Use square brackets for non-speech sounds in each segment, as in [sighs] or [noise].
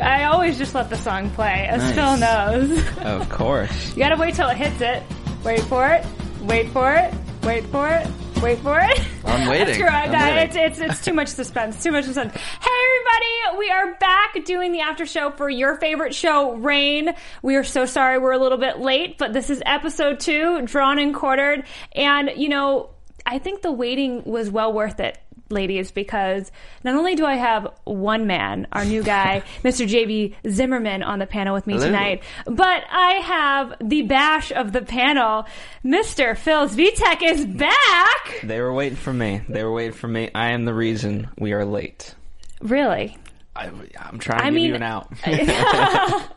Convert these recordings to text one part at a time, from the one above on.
I always just let the song play, as Nice. Phil knows. [laughs] Of course. you gotta wait till it hits it. Wait for it. Wait for it. Wait for it. Wait for it. I'm [laughs] waiting. Screw it. I'm waiting. It's, it's, it's too much suspense. Too much suspense. Hey, everybody. We are back doing the after show for your favorite show, Reign. We are so sorry we're a little bit late, but this is episode two, drawn and quartered. And, you know, I think the waiting was well worth it. Ladies, because not only do I have one man, our new guy, [laughs] Mr. JB Zimmerman, on the panel with me Hello. tonight, but I have the bash of the panel. Mr. Phil Zvitek is back! They were waiting for me. They were waiting for me. I am the reason we are late. Really? I, I'm trying to I give mean- you an out. [laughs]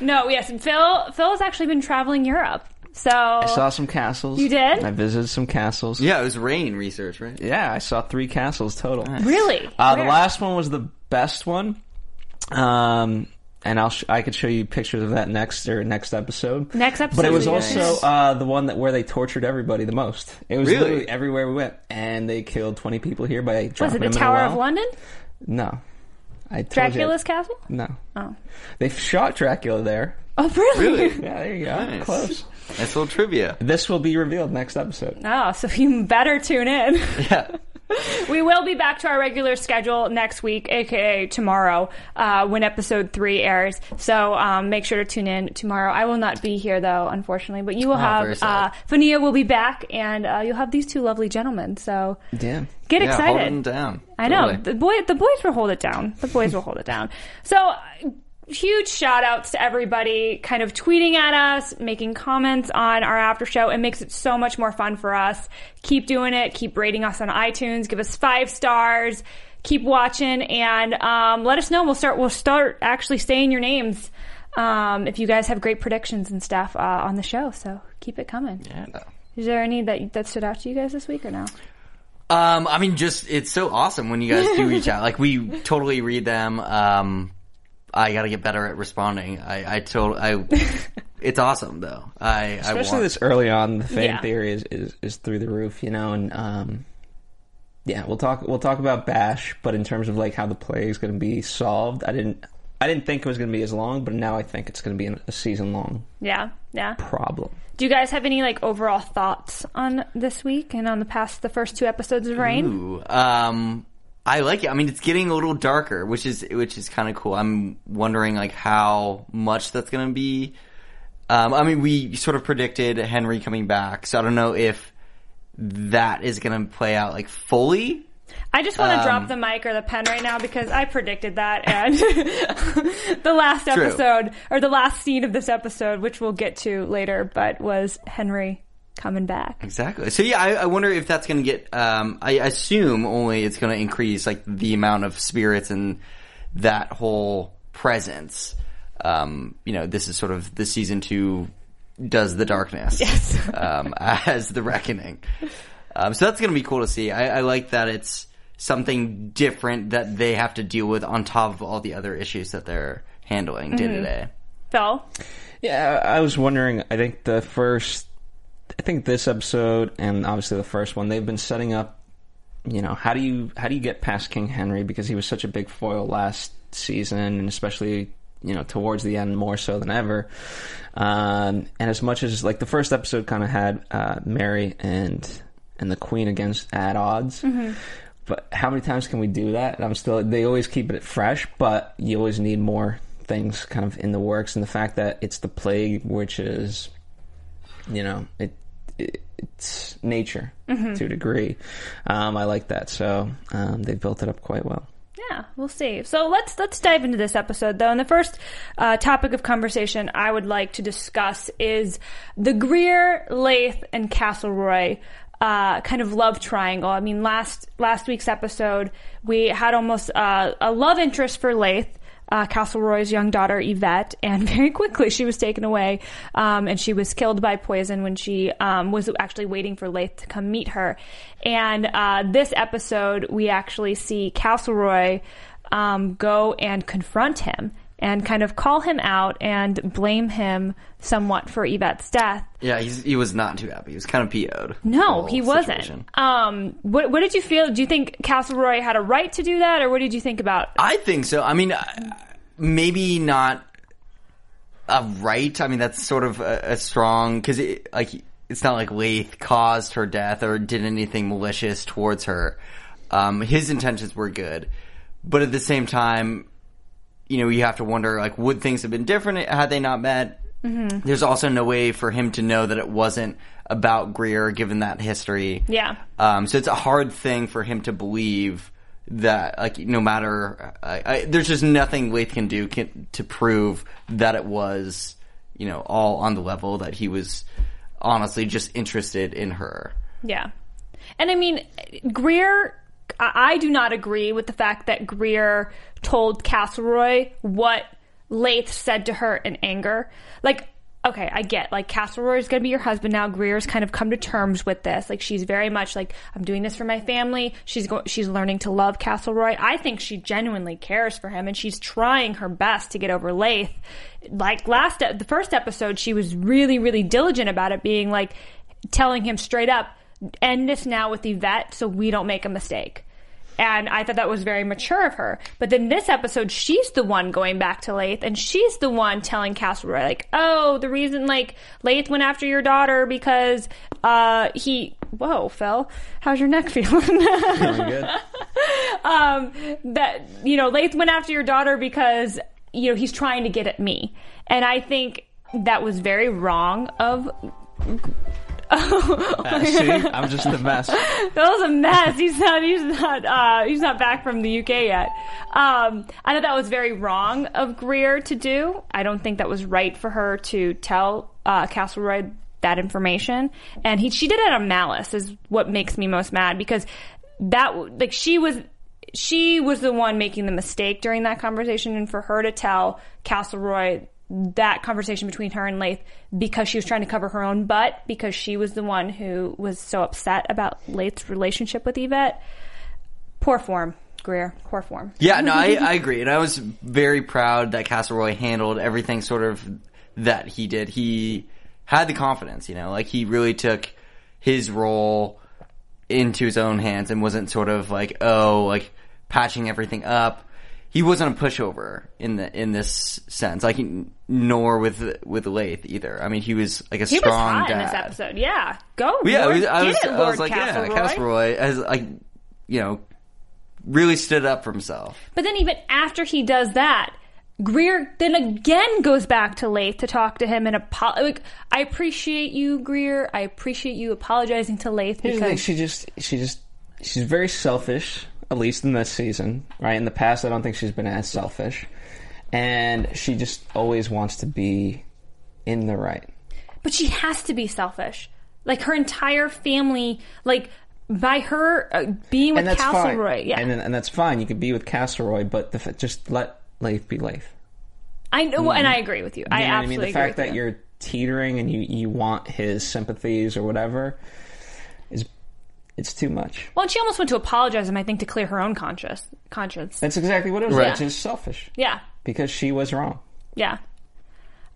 No, yes. Phil Phil has actually been traveling Europe. So I saw some castles. You did? I visited some castles. Yeah, it was rain research, right? Yeah, I saw three castles total. really? Uh, the last one was the best one. Um, and I'll sh- I could show you pictures of that next or next episode. Next episode But it was also nice. uh, the one that where they tortured everybody the most. It was Really? literally everywhere we went, and they killed twenty people here by was it the them in a Tower well. of London? No, I told Dracula's You, castle? no, Oh. they shot Dracula there. Oh, really? Really? [laughs] Yeah, there you go. Nice. Close. Nice little trivia. This will be revealed next episode. Oh, so you better tune in. [laughs] Yeah. [laughs] we will be back to our regular schedule next week, aka tomorrow, uh, when episode three airs. So um, make sure to tune in tomorrow. I will not be here though, unfortunately, but you will very have sad. uh, Fania will be back, and uh, you'll have these two lovely gentlemen. So Yeah. get Yeah, excited. hold them down. I know Totally. the boy. The boys will hold it down. The boys will hold it down. So. Huge shout outs to everybody kind of tweeting at us, making comments on our after show. It makes it so much more fun for us. Keep doing it. Keep rating us on iTunes. Give us five stars. Keep watching and um, let us know. We'll start. We'll start actually saying your names um, if you guys have great predictions and stuff uh, on the show. So keep it coming. Yeah. Is there any that that stood out to you guys this week or no? Um, I mean, just it's so awesome when you guys do reach [laughs] out. Like we totally read them. Um, I got to get better at responding. I, I told I. [laughs] It's awesome though. I Especially I want, this early on, the fan Yeah. theory is, is, is through the roof, you know, and um, yeah, we'll talk we'll talk about Bash, but in terms of like how the play is going to be solved, I didn't I didn't think it was going to be as long, but now I think it's going to be a season long Yeah, yeah. problem. Do you guys have any like overall thoughts on this week and on the past the first two episodes of Reign? Ooh, um, I like it. I mean, it's getting a little darker, which is which is kind of cool. I'm wondering like how much that's going to be. Um, I mean, we sort of predicted Henry coming back, so I don't know if that is going to play out like fully. I just want to Um, drop the mic or the pen right now because I predicted that and [laughs] the last True. episode or the last scene of this episode, which we'll get to later, but was Henry coming back. Exactly. So yeah, I, I wonder if that's going to get. Um, I assume only it's going to increase like the amount of spirits and that whole presence. Um, you know, this is sort of the season two does the darkness Yes. [laughs] um, as the reckoning. Um, so that's going to be cool to see. I, I like that it's something different that they have to deal with on top of all the other issues that they're handling day to day. Phil? Yeah, I I was wondering. I think the first, I think this episode and obviously the first one, they've been setting up. You know, how do you how do you get past King Henry because he was such a big foil last season, and especially you know towards the end more so than ever. Um, and as much as like the first episode kind of had uh, Mary and and the Queen against at odds. But how many times can we do that? And I'm still. They always keep it fresh, but you always need more things kind of in the works. And the fact that it's the plague, which is, you know, it, it it's nature to a degree. Um, I like that. So um, they built it up quite well. Yeah, we'll see. So let's let's dive into this episode though. And the first uh, topic of conversation I would like to discuss is the Greer, Leith, and Castleroy uh, kind of love triangle. I mean, last last week's episode we had almost uh, a love interest for Leith. Uh, Castleroy's young daughter Yvette, and [laughs] very quickly she was taken away, um, and she was killed by poison when she um, was actually waiting for Leith to come meet her. And uh, this episode, we actually see Castleroy um, go and confront him and kind of call him out and blame him somewhat for Yvette's death. Yeah, he's, he was not too happy. He was kind of PO'd. No, he wasn't. Um, what, what did you feel? Do you think Castleroy had a right to do that, or what did you think about? I think so. I mean, uh, maybe not a right. I mean, that's sort of a, a strong because it, like it's not like Leith caused her death or did anything malicious towards her. Um, his intentions were good, but at the same time, you know, you have to wonder like, would things have been different had they not met? Mm-hmm. There's also no way for him to know that it wasn't about Greer, given that history. Yeah. Um, so it's a hard thing for him to believe that, like, no matter, I, I, there's just nothing Leith can do can, to prove that it was, you know, all on the level that he was honestly just interested in her. Yeah. And I mean, Greer, I I do not agree with the fact that Greer told Castleroy what Leith said to her in anger. Like, okay, I get, like, Castleroy is going to be your husband now. Greer's kind of come to terms with this. Like, she's very much like, I'm doing this for my family. She's go- she's learning to love Castleroy. I think she genuinely cares for him and she's trying her best to get over Leith. Like, last, e- the first episode, she was really, really diligent about it, being like, telling him straight up, end this now with Yvette so we don't make a mistake. And I thought that was very mature of her. But then this episode, she's the one going back to Leith, and she's the one telling Castleroy, like, "Oh, the reason like Leith went after your daughter because uh he whoa Phil, how's your neck feeling? Feeling good. [laughs] um, that you know Leith went after your daughter because you know he's trying to get at me, and I think that was very wrong of Uh, see, [laughs] I'm just a mess. that was a mess. He's not. He's not. Uh, he's not back from the UK yet. Um, I thought that was very wrong of Greer to do. I don't think that was right for her to tell uh, Castleroy that information. And he, she did it on malice. Is what makes me most mad because that, like, she was. She was the one making the mistake during that conversation, and for her to tell Castleroy that conversation between her and Leith because she was trying to cover her own butt because she was the one who was so upset about Leith's relationship with Yvette. Poor form, Greer. Poor form. Yeah, no, I, I agree. And I was very proud that Castleroy handled everything sort of that he did. He had the confidence, you know, like he really took his role into his own hands and wasn't sort of like, oh, like patching everything up. He wasn't a pushover in the in this sense, like nor with with Leith either. I mean, he was like a He was strong hot dad. in this episode. Yeah, go. Yeah, Lord, I was, I was, it, I was like, Castleroy. yeah, Castleroy has like, you know, really stood up for himself. But then even after he does that, Greer then again goes back to Leith to talk to him and apo- like I appreciate you, Greer. I appreciate you apologizing to Leith Here's the thing, because she just she just she's very selfish, at least in this season, right? In the past I don't think she's been as selfish. And she just always wants to be in the right. but she has to be selfish. Like her entire family, like by her uh, being with And Castleroy, fine. yeah, And and that's fine. You could be with Castleroy, but the, f- just let Leith be Leith. I know, and I agree with you. I You I absolutely mean? The fact that you. you're teetering and you, you want his sympathies or whatever it's too much. Well, and she almost went to apologize him, I think, to clear her own conscience. Conscience. That's exactly what it was. Right. It's just selfish Yeah, because she was wrong. yeah.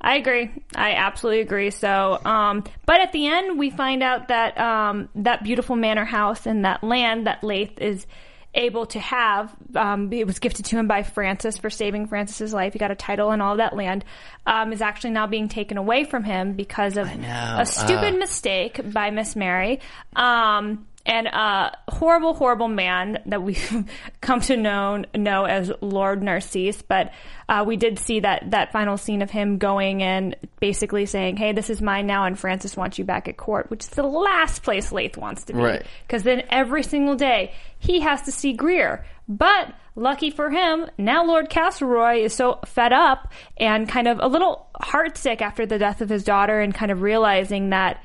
I agree. I absolutely agree. So, um, but at the end, we find out that um, that beautiful manor house and that land that Leith is able to have, um, it was gifted to him by Francis for saving Francis's life. He got a title and all that land, um, is actually now being taken away from him because of a stupid mistake by Miss Mary. Um, and a horrible, horrible man that we've [laughs] come to know know as Lord Narcisse. But uh, we did see that that final scene of him going and basically saying, "Hey, this is mine now," and Francis wants you back at court, which is the last place Leith wants to be. Right. Because then every single day he has to see Greer. But lucky for him, now Lord Castleroy is so fed up and kind of a little heartsick after the death of his daughter and kind of realizing that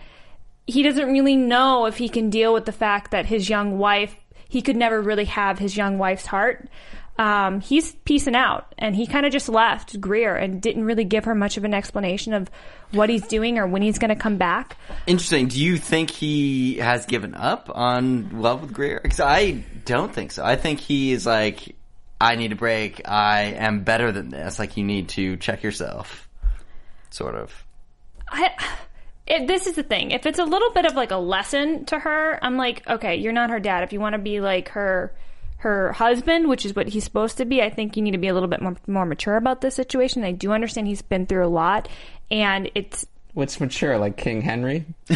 he doesn't really know if he can deal with the fact that his young wife, he could never really have his young wife's heart. Um, he's piecing out and he kind of just left Greer and didn't really give her much of an explanation of what he's doing or when he's going to come back. Interesting. Do you think he has given up on love with Greer? Because I don't think so. I think he is like, I need a break. I am better than this. Like, you need to check yourself. Sort of. I, it, this is the thing. If it's a little bit of like a lesson to her, I'm like, okay, you're not her dad. If you want to be like her, her husband, which is what he's supposed to be, I think you need to be a little bit more, more mature about this situation. I do understand he's been through a lot, and it's What's mature, like King Henry? [laughs]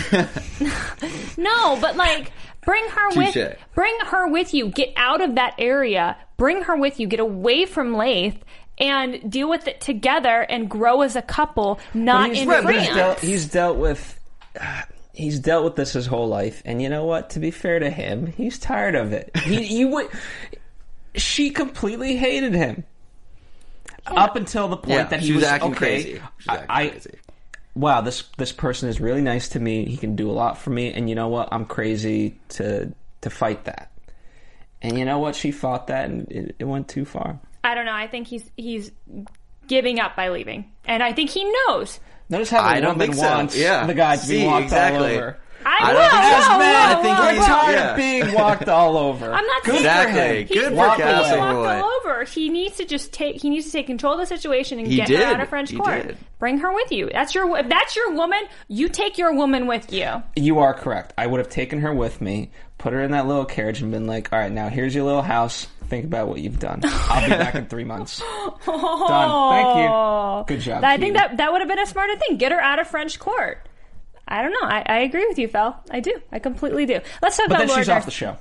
no, but like bring her Touche. with, bring her with you. Get out of that area. Bring her with you. Get away from Leith. And deal with it together and grow as a couple, not he's, in but France. he's dealt, he's dealt with [sighs] he's dealt with this his whole life, and you know what? To be fair to him, he's tired of it. He, he [laughs] would. She completely hated him up until the point Yeah, that he was was acting okay. crazy. She was acting I, crazy. wow, this this person is really nice to me. He can do a lot for me, and you know what? I'm crazy to to fight that. And you know what? She fought that, and it, it went too far. I don't know. I think he's he's giving up by leaving, and I think he knows. Notice how the I don't woman think so. wants Yeah. the guy to be walked exactly. all over. I, I whoa, don't think whoa, so. whoa, Men, whoa, I think whoa, he's- whoa. tired yeah. of being walked all over. I'm not Good saying for Exactly. him. Good He's for not being Castleroy. walked all over. He needs to just take. He needs to take control of the situation and He get did. her out of French He court. did. Bring her with you. That's your. If that's your woman, you take your woman with you. You are correct. I would have taken her with me, put her in that little carriage, and been like, "All right, now here's your little house. Think about what you've done. I'll be back in three months." Done. Thank you. Good job. I think that that would have been a smarter thing. Get her out of French court. I don't know. I, I agree with you, Phil. I do. I completely do. Let's talk But about then Lord she's off the show.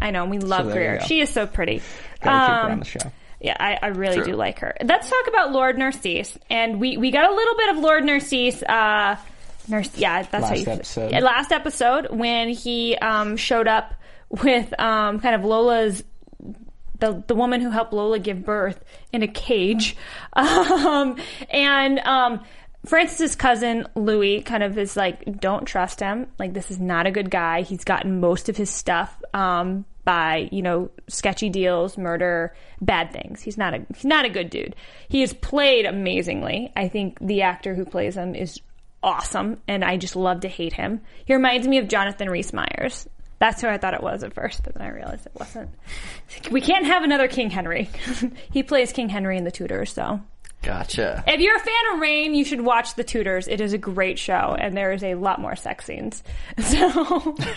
I know. We love you Greer. She is so pretty. Gotta keep her Um, on the show. Yeah, I, I really True. do like her. Let's talk about Lord Narcisse. And we, we got a little bit of Lord Narcisse. Uh, yeah, that's how Last you episode. Yeah, last episode when he um, showed up with um, kind of Lola's the the woman who helped Lola give birth in a cage, [laughs] um, and um, Francis's cousin Louis kind of is like, don't trust him. Like this is not a good guy. He's gotten most of his stuff um, by you know sketchy deals, murder, bad things. He's not a he's not a good dude. He is played amazingly. I think the actor who plays him is awesome, and I just love to hate him. He reminds me of Jonathan Rhys Meyers. That's who I thought it was at first, but then I realized it wasn't. We can't have another King Henry. [laughs] he plays King Henry in The Tudors, so. Gotcha. If you're a fan of Reign, you should watch The Tudors. It is a great show, and there is a lot more sex scenes. [laughs] So, [laughs]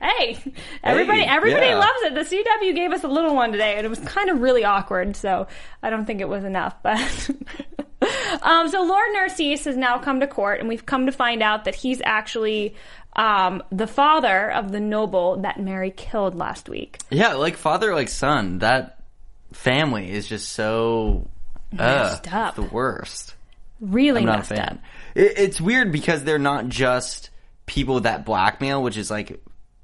hey, everybody, Hey, everybody yeah. loves it. The CW gave us a little one today, and it was kind of really awkward. So I don't think it was enough, but. um, so Lord Narcisse has now come to court, and we've come to find out that he's actually um, the father of the noble that Mary killed last week. Yeah, like father, like son. That family is just so uh, Messed up. The worst. Really I'm not a messed fan. up. It, it's weird because they're not just people that blackmail, which is like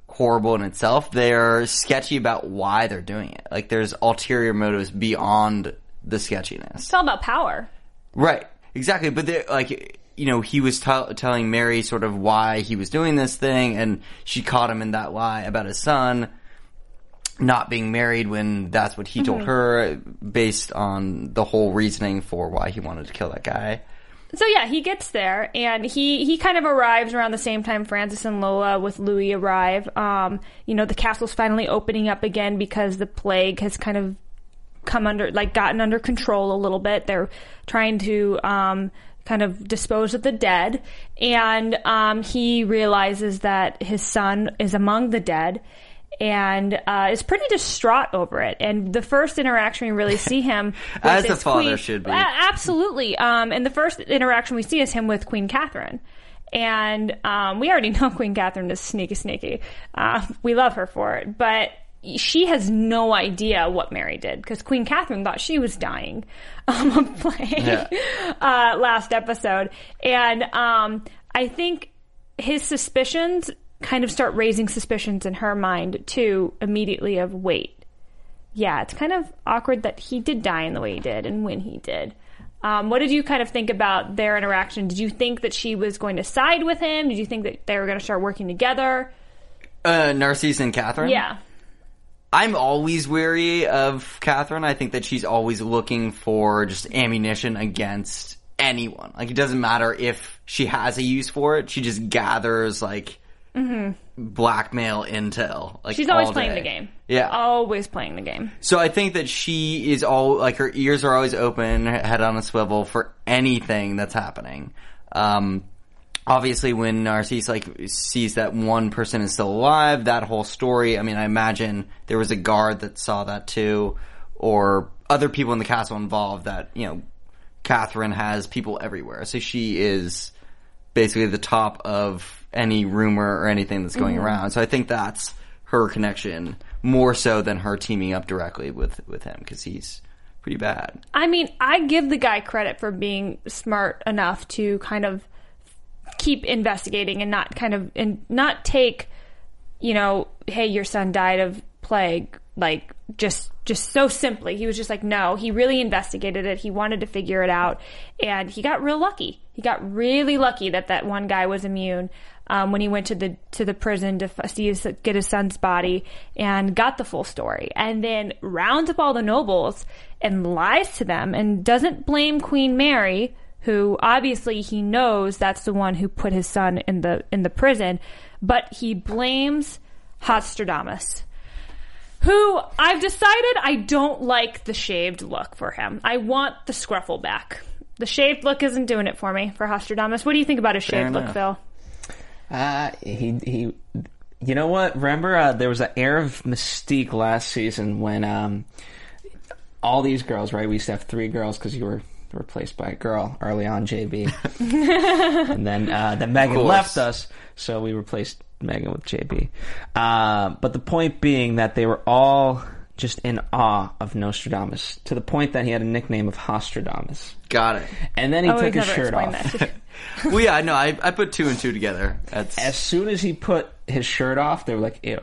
horrible in itself. They're sketchy about why they're doing it. Like there's ulterior motives beyond the sketchiness. It's all about power. Right. Exactly. But they're like, you know, he was tell telling Mary sort of why he was doing this thing, and she caught him in that lie about his son not being married when that's what he told her based on the whole reasoning for why he wanted to kill that guy. So yeah, he gets there and he he kind of arrives around the same time Francis and Lola with Louis arrive. Um, you know, the castle's finally opening up again because the plague has kind of come under like gotten under control a little bit. They're trying to um kind of dispose of the dead and um he realizes that his son is among the dead and uh, is pretty distraught over it. And the first interaction we really see him [laughs] As a father Queen- should be. Absolutely. Um, and the first interaction we see is him with Queen Catherine. And um, we already [laughs] know Queen Catherine is sneaky, sneaky. Uh, we love her for it, but she has no idea what Mary did because Queen Catherine thought she was dying [laughs] um, of plague Yeah. [laughs] uh, last episode, and um, I think his suspicions kind of start raising suspicions in her mind too immediately of wait. Yeah it's kind of awkward that he did die in the way he did and when he did. Um, what did you kind of think about their interaction? Did you think that she was going to side with him? Did you think that they were going to start working together? Uh, Narcisse and Catherine. yeah I'm always wary of Catherine. I think that she's always looking for just ammunition against anyone. Like it doesn't matter if she has a use for it. She just gathers like blackmail intel. Like Mm-hmm. she's always playing the game Yeah. always playing the game So I think that she is all like her ears are always open, her head on a swivel for anything that's happening. Um, obviously, when Narcisse like sees that one person is still alive, that whole story. I mean, I imagine there was a guard that saw that too, or other people in the castle involved. That you know, Catherine has people everywhere, so she is basically the top of any rumor or anything that's going mm-hmm. around. So I think that's her connection more so than her teaming up directly with with him because he's pretty bad. I mean, I give the guy credit for being smart enough to kind of keep investigating and not kind of and not take, you know, hey, your son died of plague, like just just so simply. He was just like, no, he really investigated it. He wanted to figure it out, and he got real lucky. He got really lucky that that one guy was immune. Um, when he went to the to the prison to see his, get his son's body and got the full story, and then rounds up all the nobles and lies to them and doesn't blame Queen Mary, who obviously he knows that's the one who put his son in the in the prison, but he blames Hostradamus who I've decided I don't like the shaved look for him. I want the scruffle back. The shaved look isn't doing it for me for Hostradamus. What do you think about his shaved look. Phil? Uh, he he. You know what? Remember, uh, there was an air of mystique last season when um, all these girls, right? We used to have three girls because you were replaced by a girl early on, JB, and then uh, then Megan left us, so we replaced Megan with JB. Uh, but the point being that they were all just in awe of Nostradamus to the point that he had a nickname of Hostradamus. Got it. And then he Oh, took we've his never shirt explained off. that. [laughs] [laughs] Well, yeah, no, I, I put two and two together. That's as soon as he put his shirt off, they were like, "Ew."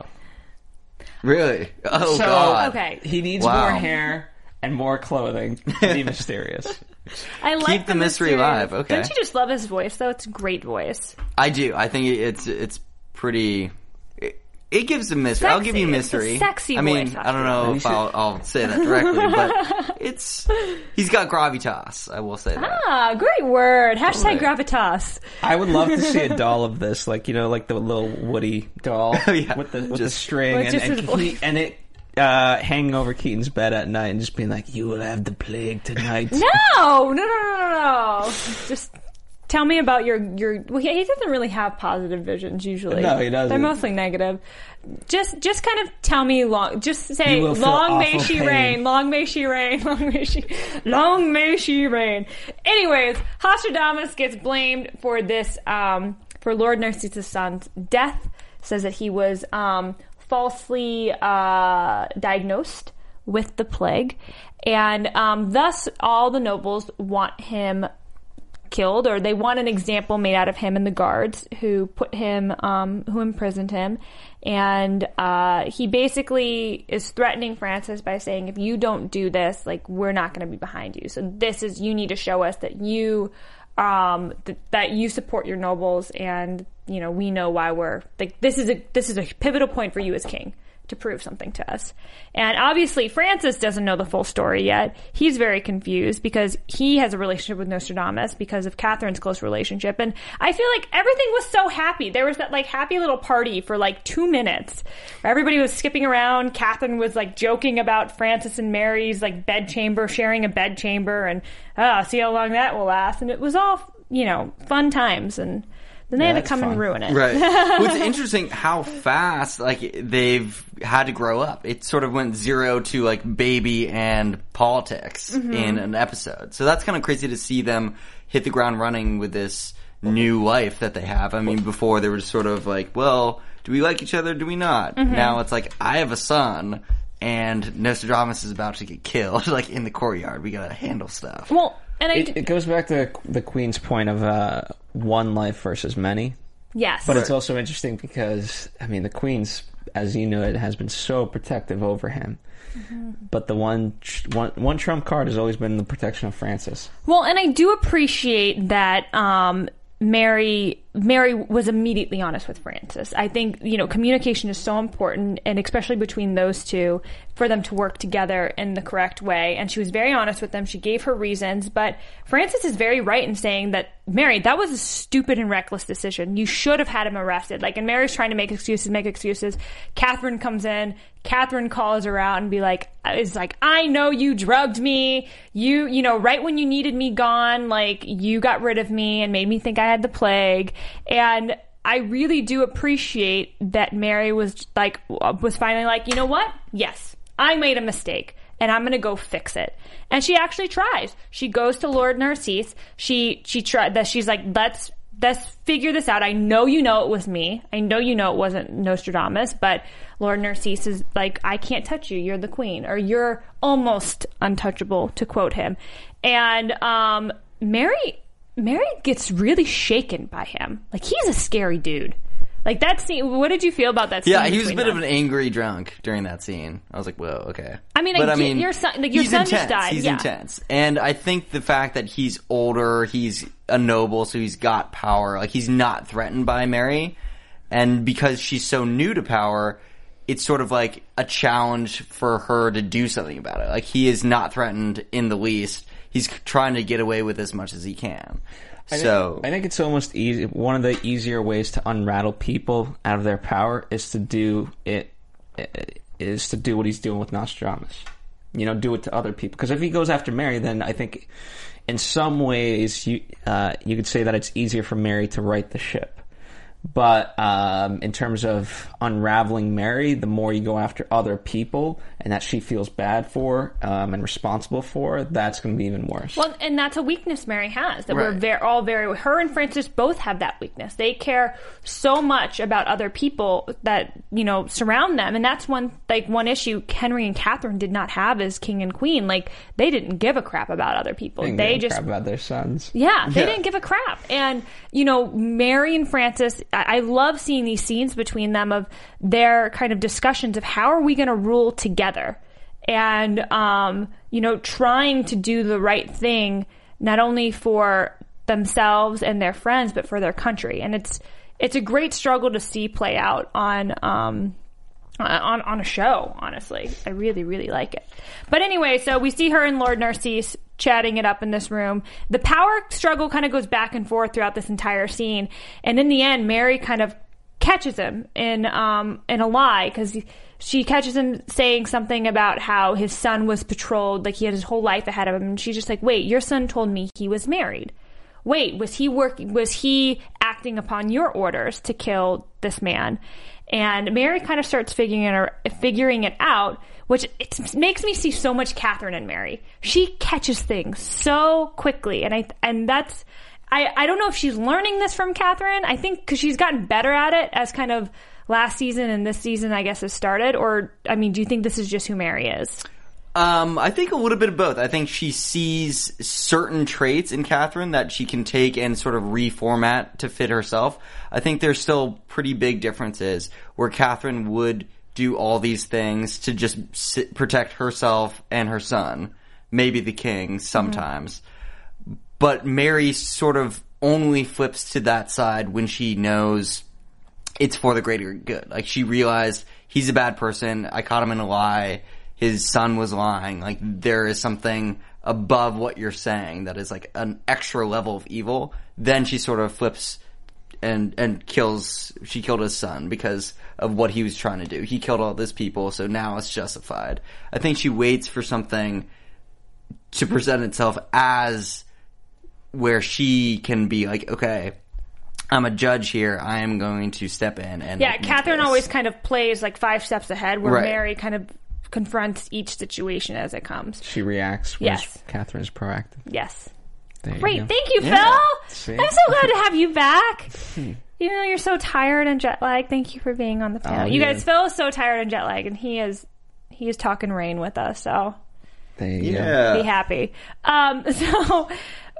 really. Oh So- God. Okay. He needs Wow. more hair and more clothing to be [laughs] mysterious. I like Keep the mystery alive, okay. Don't you just love his voice though? It's a great voice. I do. I think it's it's pretty. It, it gives a mystery. I'll give you Sexy. It's a mystery. sexy I mean, voice, I don't know if I'll, I'll say that directly, [laughs] but it's he's got gravitas. I will say that. Ah, great word. Hashtag Totally. gravitas. I would love to see a doll of this, like you know, like the little Woody doll [laughs] Yeah, with the with the just- string With and just and, his he, and it uh, hanging over Keaton's bed at night and just being like, "You will have the plague tonight." [laughs] No, no, no, no, no, no. Just tell me about your your. Well, he he doesn't really have positive visions usually. No, he doesn't. They're mostly negative. Just, just kind of tell me long. Just say, You will feel "Long may awful she pain." reign, long may she reign, [laughs] long may she, long may she reign." Anyways, Hostradamus gets blamed for this um, for Lord Narcissus' son's death. Says that he was um, falsely uh, diagnosed with the plague, and um, thus all the nobles want him killed, or they want an example made out of him and the guards who put him, um, who imprisoned him, and uh, he basically is threatening Francis by saying, "If you don't do this, like we're not going to be behind you. So this is you need to show us that you." Um, th- that you support your nobles, and you know we know why we're like this is a this is a pivotal point for you as king to prove something to us. And obviously, Francis doesn't know the full story yet. He's very confused because he has a relationship with Nostradamus because of Catherine's close relationship. And I feel like everything was so happy. There was that like happy little party for like two minutes. Everybody was skipping around. Catherine was like joking about Francis and Mary's like bedchamber, sharing a bedchamber, and ah, see how long that will last. And it was all you know fun times. And then they Yeah, had to that's come and ruin it. Right. [laughs] well, it's interesting how fast like they've had to grow up. It sort of went zero to like baby and politics Mm-hmm. in an episode. So that's kind of crazy to see them hit the ground running with this new life that they have. I mean, before they were just sort of like, well, do we like each other? Do we not? Mm-hmm. Now it's like, I have a son. And Nostradamus is about to get killed, [laughs] like in the courtyard. We gotta handle stuff. Well, and I It, it goes back to the Queen's point of uh, one life versus many. yes, But it's also interesting because I mean the Queen's, as you know, it has been so protective over him. But the one, tr- one one trump card has always been the protection of Francis. Well, and I do appreciate that um, Mary Mary was immediately honest with Francis. I think you know communication is so important, and especially between those two, for them to work together in the correct way. And she was very honest with them. She gave her reasons, but Francis is very right in saying that Mary, that was a stupid and reckless decision. You should have had him arrested. Like, and Mary's trying to make excuses, make excuses. Catherine comes in. Catherine calls her out and be like, is like, I know you drugged me. You, you know, right when you needed me gone, like you got rid of me and made me think I had the plague. And I really do appreciate that Mary was like, was finally like, you know what? Yes, I made a mistake and I'm going to go fix it. And she actually tries. She goes to Lord Narcisse. She, she tried that. She's like, let's, let's figure this out. I know you know it was me. I know you know it wasn't Nostradamus, but Lord Narcisse is like, I can't touch you. You're the queen, or you're almost untouchable, to quote him. And um, Mary, Mary gets really shaken by him. Like he's a scary dude. Like that scene. What did you feel about that? scene Yeah, he was a bit of an angry drunk during that scene. I was like, whoa, okay. I mean, I but I get- mean, your son- like, your son just died, He's yeah. intense, and I think the fact that he's older, he's a noble, so he's got power. Like he's not threatened by Mary, and because she's so new to power, it's sort of like a challenge for her to do something about it. Like he is not threatened in the least. He's trying to get away with as much as he can. I think- so I think it's almost easy. One of the easier ways to unrattle people out of their power is to do it. Is to do what he's doing with Nostradamus. You know, do it to other people. Because if he goes after Mary, then I think, in some ways, you uh, you could say that it's easier for Mary to right the ship. But um, in terms of unraveling Mary, the more you go after other people and that she feels bad for um, and responsible for, that's going to be even worse. Well, and that's a weakness Mary has. That we're very, all very. Her and Francis both have that weakness. They care so much about other people that you know surround them, and that's one like one issue Henry and Catherine did not have as king and queen. Like they didn't give a crap about other people. Didn't They just crap about their sons. yeah, they Yeah. didn't give a crap. And, you know, Mary and Francis, I, love seeing these scenes between them of their kind of discussions of how are we going to rule together? And, um, you know, trying to do the right thing, not only for themselves and their friends, but for their country. And it's, it's a great struggle to see play out on, um, on on a show. Honestly, I really really like it. But anyway, so we see her and Lord Narcisse chatting it up in this room. The power struggle kind of goes back and forth throughout this entire scene, and in the end, Mary kind of catches him in um in a lie because. She catches him saying something about how his son was patrolled, like he had his whole life ahead of him, and she's just like, "Wait, your son told me he was married." wait, was he working, was he acting upon your orders to kill this man? And Mary kind of starts figuring it, figuring it out, which it makes me see so much Catherine and Mary. She catches things so quickly, and I and that's I I don't know if she's learning this from Catherine. I think because she's gotten better at it as kind of last season and this season, I guess, has started. Or I mean, do you think this is just who Mary is? Um, I think a little bit of both. I think she sees certain traits in Catherine that she can take and sort of reformat to fit herself. I think there's still pretty big differences where Catherine would do all these things to just sit, protect herself and her son, maybe the king sometimes. But Mary sort of only flips to that side when she knows it's for the greater good. Like she realized he's a bad person. I caught him in a lie. His son was lying. Like there is something above what you're saying that is like an extra level of evil. Then she sort of flips and and kills. She killed his son because of what he was trying to do. He killed all these people, so now it's justified. I think she waits for something to present itself as where she can be like, okay, I'm a judge here. I am going to step in and Yeah, Catherine this. always kind of plays like five steps ahead, where Right. Mary kind of confronts each situation as it comes. She reacts. Yes. Yes. Catherine's proactive. Yes. There Great, go. thank you, Yeah. Phil. See? I'm so glad to have you back. Even though you're so tired and jet lagged, thank you for being on the panel. Oh, you yeah. guys, Phil is so tired and jet lagged, and he is he is talking rain with us. So There you go. Be happy. Um, [laughs] so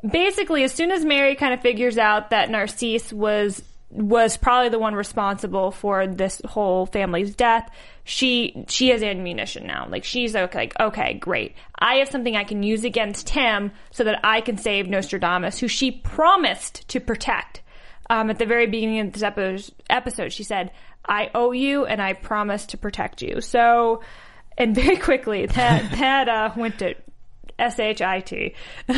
basically, as soon as Mary kind of figures out that Narcisse was was probably the one responsible for this whole family's death, she she has ammunition now. Like she's okay, like okay, great. I have something I can use against him so that I can save Nostradamus, who she promised to protect. Um, at the very beginning of this epi- episode, she said, "I owe you, and I promise to protect you." So, and very quickly, that [laughs] that uh, went to S H I T. [laughs]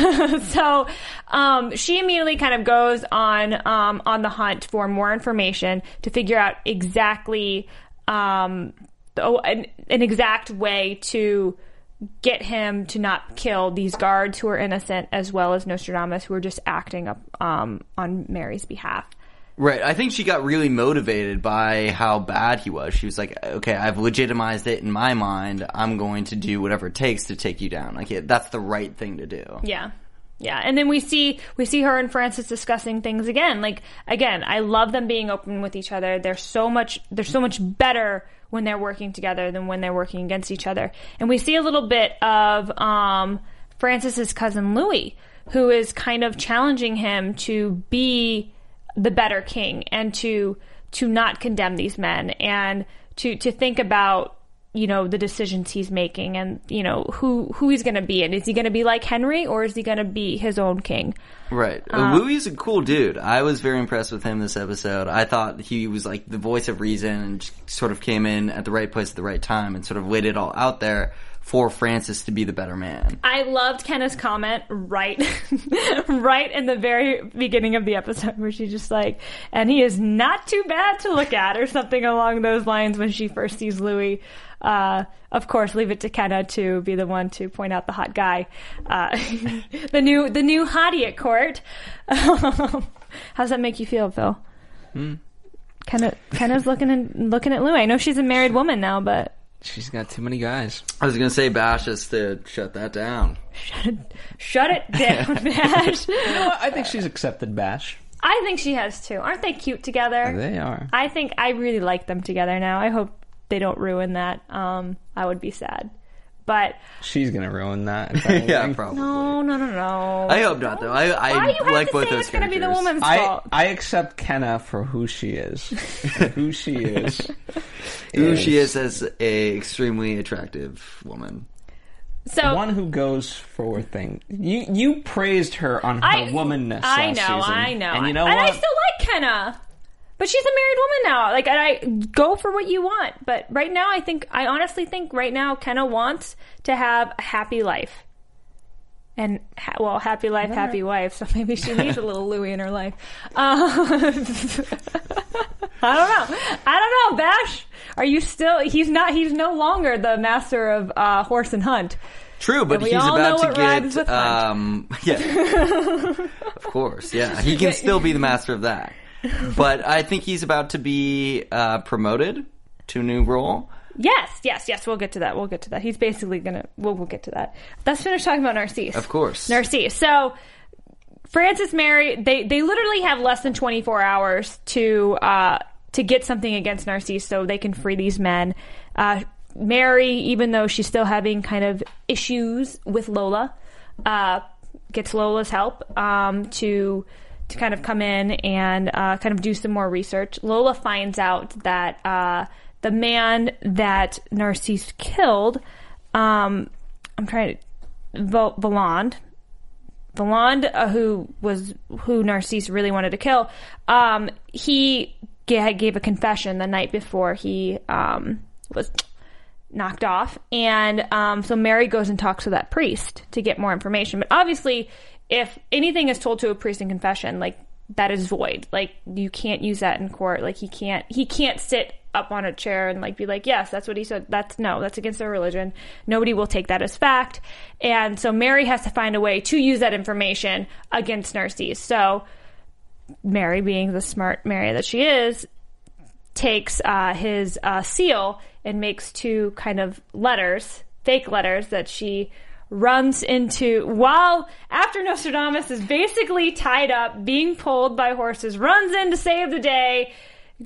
so um, she immediately kind of goes on um, on the hunt for more information to figure out exactly um, oh, an, an exact way to get him to not kill these guards who are innocent, as well as Nostradamus, who are just acting up um, on Mary's behalf. Right. I think she got really motivated by how bad he was. She was like, okay, I've legitimized it in my mind. I'm going to do whatever it takes to take you down. Like, yeah, that's the right thing to do. Yeah. Yeah. And then we see we see her and Francis discussing things again. Like again, I love them being open with each other. They're so much they're so much better when they're working together than when they're working against each other. And we see a little bit of um Francis's cousin Louis, who is kind of challenging him to be the better king and to to not condemn these men and to to think about you know the decisions he's making and you know who who he's going to be and is he going to be like Henry or is he going to be his own king Right. Uh, Louis is a cool dude. I was very impressed with him this episode. I thought he was like the voice of reason and just sort of came in at the right place at the right time and sort of laid it all out there for Francis to be the better man. I loved Kenna's comment right [laughs] right in the very beginning of the episode where she's just like and he is not too bad to look at or something along those lines when she first sees Louis uh, of course leave it to Kenna to be the one to point out the hot guy uh, [laughs] the new the new hottie at court [laughs] how's that make you feel Phil Kenna Kenna's looking and looking at Louis I know she's a married woman now but She's got too many guys. I was gonna say Bash has to shut that down. shut it down [laughs] Bash You know what? I think she's accepted Bash. I think she has too. Aren't they cute together? They are. I think I really like them together now. I hope they don't ruin that. Um, I would be sad. But She's gonna ruin that. [laughs] yeah, probably. no, no, no, no. I hope not though. I, I Why do you have to both say those it's going to be the characters. woman's I fault? I accept Kenna for who she is. [laughs] who she is. Who she is as a extremely attractive woman. so One who goes for things. You you praised her on her I, womanness. I last know, season. I know, And you know and what? I still like Kenna, but she's a married woman now. Like, and I go for what you want. But right now, I think I honestly think right now Kenna wants to have a happy life. And ha- well, happy life, happy wife. So maybe she [laughs] needs a little Louis in her life. Uh, [laughs] I don't know. I don't know. Bash, are you still? He's not. He's no longer the master of uh, horse and hunt. True, but we he's all about know to what rhymes get with hunt. um [laughs] yeah. of course, yeah. He can still be the master of that. [laughs] But I think he's about to be uh, promoted to a new role. Yes, yes, yes. We'll get to that. We'll get to that. He's basically gonna. We'll, we'll get to that. Let's finish talking about Narcisse. Of course. Narcisse. So Francis Mary, they they literally have less than 24 hours to uh, to get something against Narcisse, so they can free these men. Uh, Mary, even though she's still having kind of issues with Lola, uh, gets Lola's help um, to to kind of come in and uh, kind of do some more research. Lola finds out that uh, the man that Narcisse killed, um, I'm trying to, Valand, Valand, uh, who was who Narcisse really wanted to kill, um, he ga- gave a confession the night before he um, was knocked off, and um, so Mary goes and talks to that priest to get more information. But obviously, if anything is told to a priest in confession, like that is void. Like you can't use that in court. Like he can't he can't sit up on a chair and like be like, yes, that's what he said. That's no, that's against their religion. Nobody will take that as fact. And so Mary has to find a way to use that information against Narcisse. So Mary, being the smart Mary that she is, takes uh, his uh, seal and makes two kind of letters, fake letters that she runs into while after Nostradamus is basically tied up, being pulled by horses, runs in to save the day,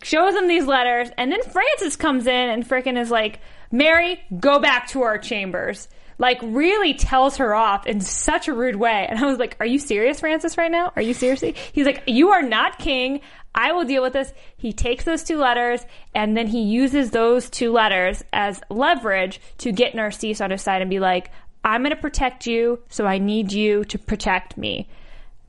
shows him these letters, and then Francis comes in and frickin' is like, Mary, go back to our chambers. Like really tells her off in such a rude way. And I was like, Are you serious, Francis, right now? Are you seriously? He's like, You are not king. I will deal with this. He takes those two letters and then he uses those two letters as leverage to get Narcisse on his side and be like, I'm going to protect you, so I need you to protect me.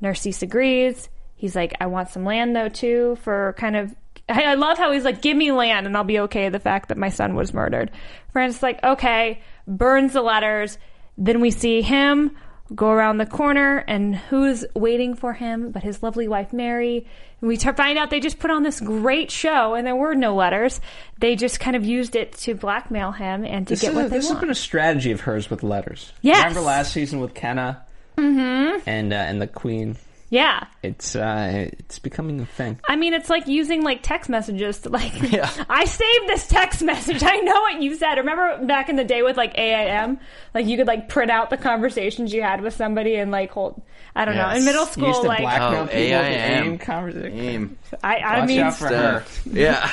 Narcisse agrees. He's like, I want some land though too for kind of. [laughs] I love how he's like, give me land and I'll be okay. The fact that my son was murdered. Francis is like, okay, burns the letters. Then we see him go around the corner and who's waiting for him but his lovely wife Mary. And we t- find out they just put on this great show and there were no letters. They just kind of used it to blackmail him and to This, get what a- they this has want. been a strategy of hers with letters. Yes. Remember last season with Kenna mm-hmm. and uh, and the Queen. Yeah. It's uh, it's becoming a thing. I mean, it's like using like text messages to like. [laughs] Yeah. [laughs] I saved this text message. [laughs] I know what you said. Remember back in the day with like AIM, like you could like print out the conversations you had with somebody and like hold. I don't know. In Yes. middle You school, used to like blackmail Oh, people AIM. AIM conversation. Aim. I, I Watch mean, out for her. Yeah.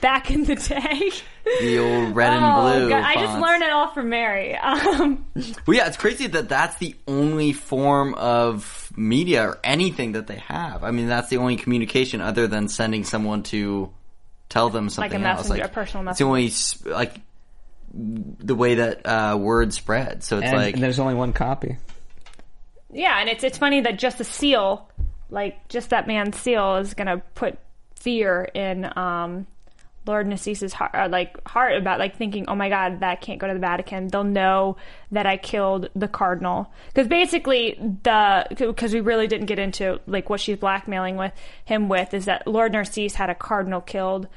back in the day. the old red and oh blue. god, I just learned it all from Mary. Um, Well, yeah, it's crazy that that's the only form of media or anything that they have. I mean, that's the only communication other than sending someone to tell them something a else. messenger, a personal It's the only like the way that uh, word spread. So it's And, like and there's only one copy. yeah, and it's it's funny that just a seal, like just that man's seal, is gonna put fear in um, Lord Narcisse's heart, uh, like heart about like thinking, oh my God, that can't go to the Vatican. They'll know that I killed the cardinal because basically the because we really didn't get into like what she's blackmailing with him with is that Lord Narcisse had a cardinal killed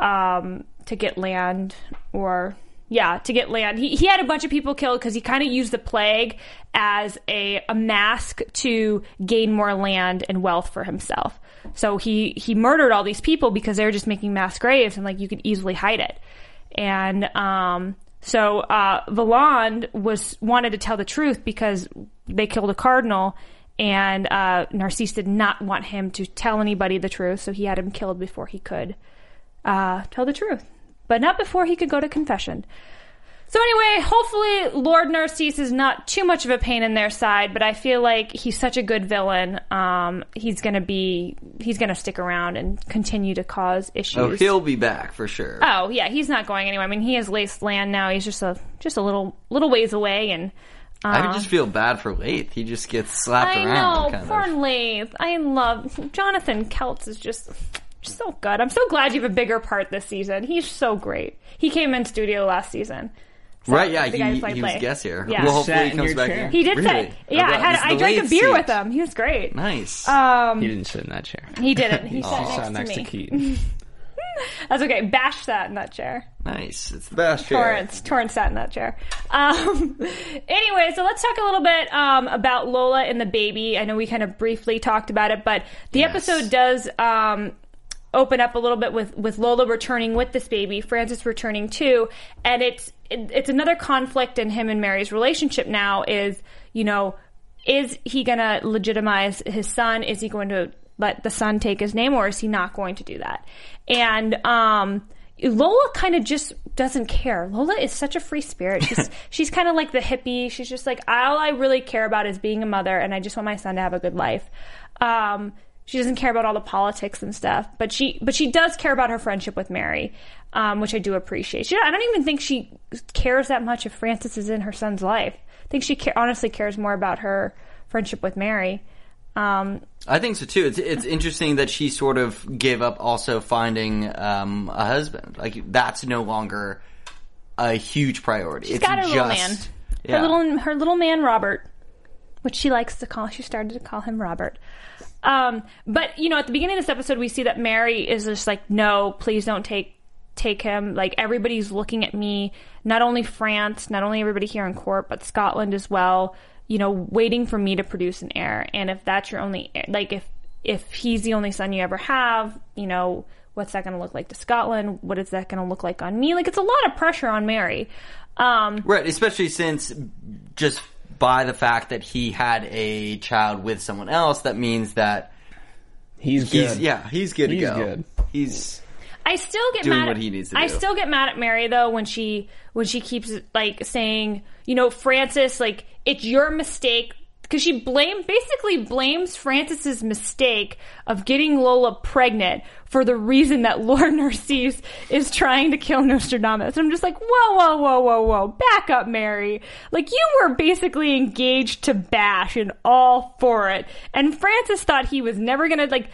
um, to get land or yeah, to get land. He, he had a bunch of people killed because he kind of used the plague as a, a mask to gain more land and wealth for himself. So he, he murdered all these people because they were just making mass graves and like you could easily hide it. And, um, so, uh, Valand was, wanted to tell the truth because they killed a cardinal and, uh, Narcisse did not want him to tell anybody the truth. So he had him killed before he could, uh, tell the truth, but not before he could go to confession. So anyway, hopefully Lord Narcisse is not too much of a pain in their side, but I feel like he's such a good villain. Um, he's gonna be, he's gonna stick around and continue to cause issues. oh, he'll be back for sure. Oh yeah, he's not going anywhere. I mean, he has laced land now. He's just a just a little little ways away, and I just feel bad for Leith. He just gets slapped I around. know, kind poor of. Leith. I love Jonathan Keltz is just so good. I'm so glad you have a bigger part this season. He's so great. He came in studio last season. So, Right, yeah, the guy who he, played he was guest here. Yeah. Well, hopefully Sat he in comes your back. chair. in. He did really? say, yeah. I had I drank a beer seat. with him. He was great. Nice. Um, He didn't sit in that chair. he didn't. He [laughs] He sat sat next, next to to me. Keaton. [laughs] That's okay. Bash sat in that chair. nice. It's the best chair. Torrance. Torrance sat in that chair. Um, [laughs] anyway, so let's talk a little bit um, about Lola and the baby. I know we kind of briefly talked about it, but the Yes. episode does um, open up a little bit with, with Lola returning with this baby, Francis returning too, and it's it, it's another conflict in him and Mary's relationship now. Is you know, is he going to legitimize his son? Is he going to let the son take his name, or is he not going to do that? And um, Lola kind of just doesn't care. Lola is such a free spirit. [laughs] She's she's kind of like the hippie. She's just like all I really care about is being a mother, and I just want my son to have a good life. Um, she doesn't care about all the politics and stuff, but she but she does care about her friendship with Mary, um, which I do appreciate. She, I don't even think she cares that much if Francis is in her son's life. I think she honestly cares more about her friendship with Mary. Um, I think so too. It's it's interesting that she sort of gave up also finding um, a husband. Like that's no longer a huge priority. She's it's got her just, little man. Yeah. Her little her little man Robert, which she likes to call. She started to call him Robert. Um, but you know, at the beginning of this episode, we see that Mary is just like, "No, please don't take take him." Like everybody's looking at me. Not only France, not only everybody here in court, but Scotland as well. You know, waiting for me to produce an heir. And if that's your only, like, if if he's the only son you ever have, you know, What's that going to look like to Scotland? What is that going to look like on me? Like, it's a lot of pressure on Mary. Um, Right, especially since just by the fact that he had a child with someone else, that means that He's he's good. yeah, he's good He's to go. good. He's I still get Doing mad. what at, he needs to I do. still get mad at Mary though when she when she keeps like saying, you know, Francis, like it's your mistake because she blame basically blames Francis's mistake of getting Lola pregnant for the reason that [laughs] Lord Narcisse is trying to kill Nostradamus. And I'm just like, whoa, whoa, whoa, whoa, whoa, back up, Mary. Like you were basically engaged to Bash and all for it, and Francis thought he was never gonna like.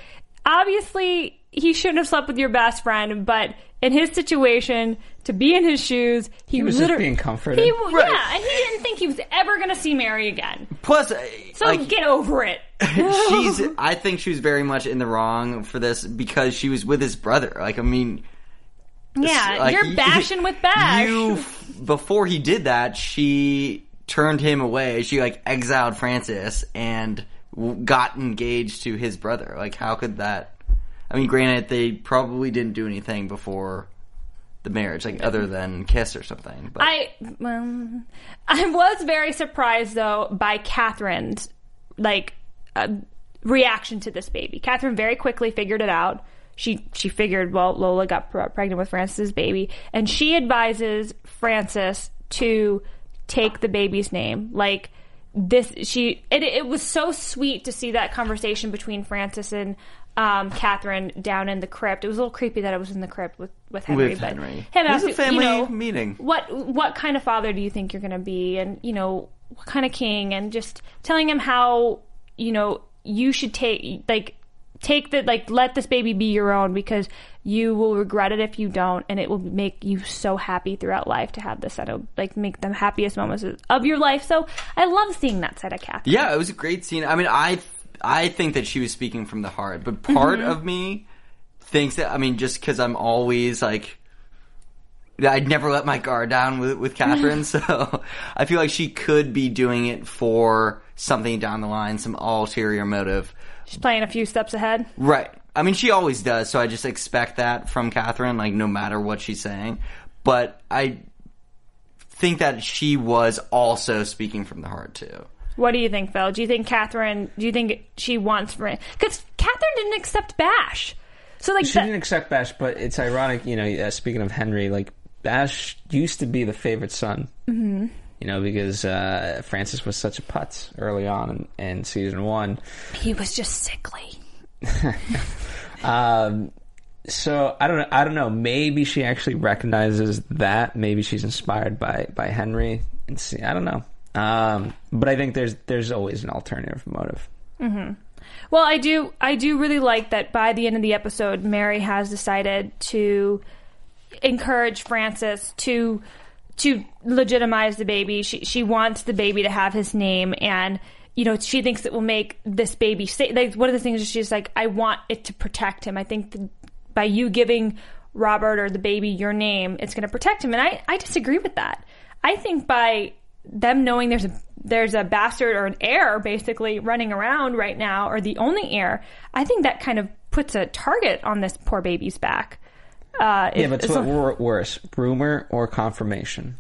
Obviously, he shouldn't have slept with your best friend, but in his situation, to be in his shoes, he, He was just being comforted. He, Right. Yeah, and he didn't think he was ever going to see Mary again. plus uh, So like get over it. [laughs] [laughs] she's I think she was very much in the wrong for this because she was with his brother. Like I mean Yeah, like, you're bashing with Bash. You before he did that, she turned him away. She like exiled Francis and got engaged to his brother. Like how could that? I mean, granted, they probably didn't do anything before the marriage, like other than kiss or something. But I I was very surprised though by Catherine's like uh, reaction to this baby. Catherine very quickly figured it out. She she figured well Lola got pre- pregnant with Francis's baby, and she advises Francis to take the baby's name. Like this, she it, it was so sweet to see that conversation between Francis and. Um, Catherine down in the crypt. It was a little creepy that it was in the crypt with with Henry. With but Henry. him It was a family you know, meeting. what what kind of father do you think you're going to be and you know what kind of king and just telling him how you know you should take like take the like let this baby be your own because you will regret it if you don't and it will make you so happy throughout life to have this set of like make the happiest moments of your life so i love seeing that side of Catherine. Yeah, it was a great scene. I mean, I I think that she was speaking from the heart, but part Mm-hmm. of me thinks that I mean, just because I'm always like. I'd never let my guard down with with Catherine, [laughs] so I feel like she could be doing it for something down the line, some ulterior motive. she's playing a few steps ahead Right. I mean, she always does, so I just expect that from Catherine, like, no matter what she's saying. But I think that she was also speaking from the heart, too. What do you think phil do you think catherine do you think she wants because catherine didn't accept bash so like She that- didn't accept Bash, but it's ironic, you know. Uh, speaking of Henry, like Bash used to be the favorite son, mm-hmm. you know, because uh, Francis was such a putz early on in, in season one. he was just sickly [laughs] Um, so I don't know. I don't know. Maybe she actually recognizes that. Maybe she's inspired by by Henry. And see, I don't know. Um, but I think there's there's always an alternative motive. Hmm. Well, I do I do really like that by the end of the episode Mary has decided to encourage Francis to to legitimize the baby. She she wants the baby to have his name and you know, she thinks it will make this baby safe. Like one of the things she's like, I want it to protect him. I think that by you giving Robert or the baby your name, it's going to protect him. And I, I disagree with that. I think by them knowing there's a there's a bastard or an heir basically running around right now, or the only heir, I think that kind of puts a target on this poor baby's back. Uh, Yeah, if- but it's what wor- worse, rumor or confirmation?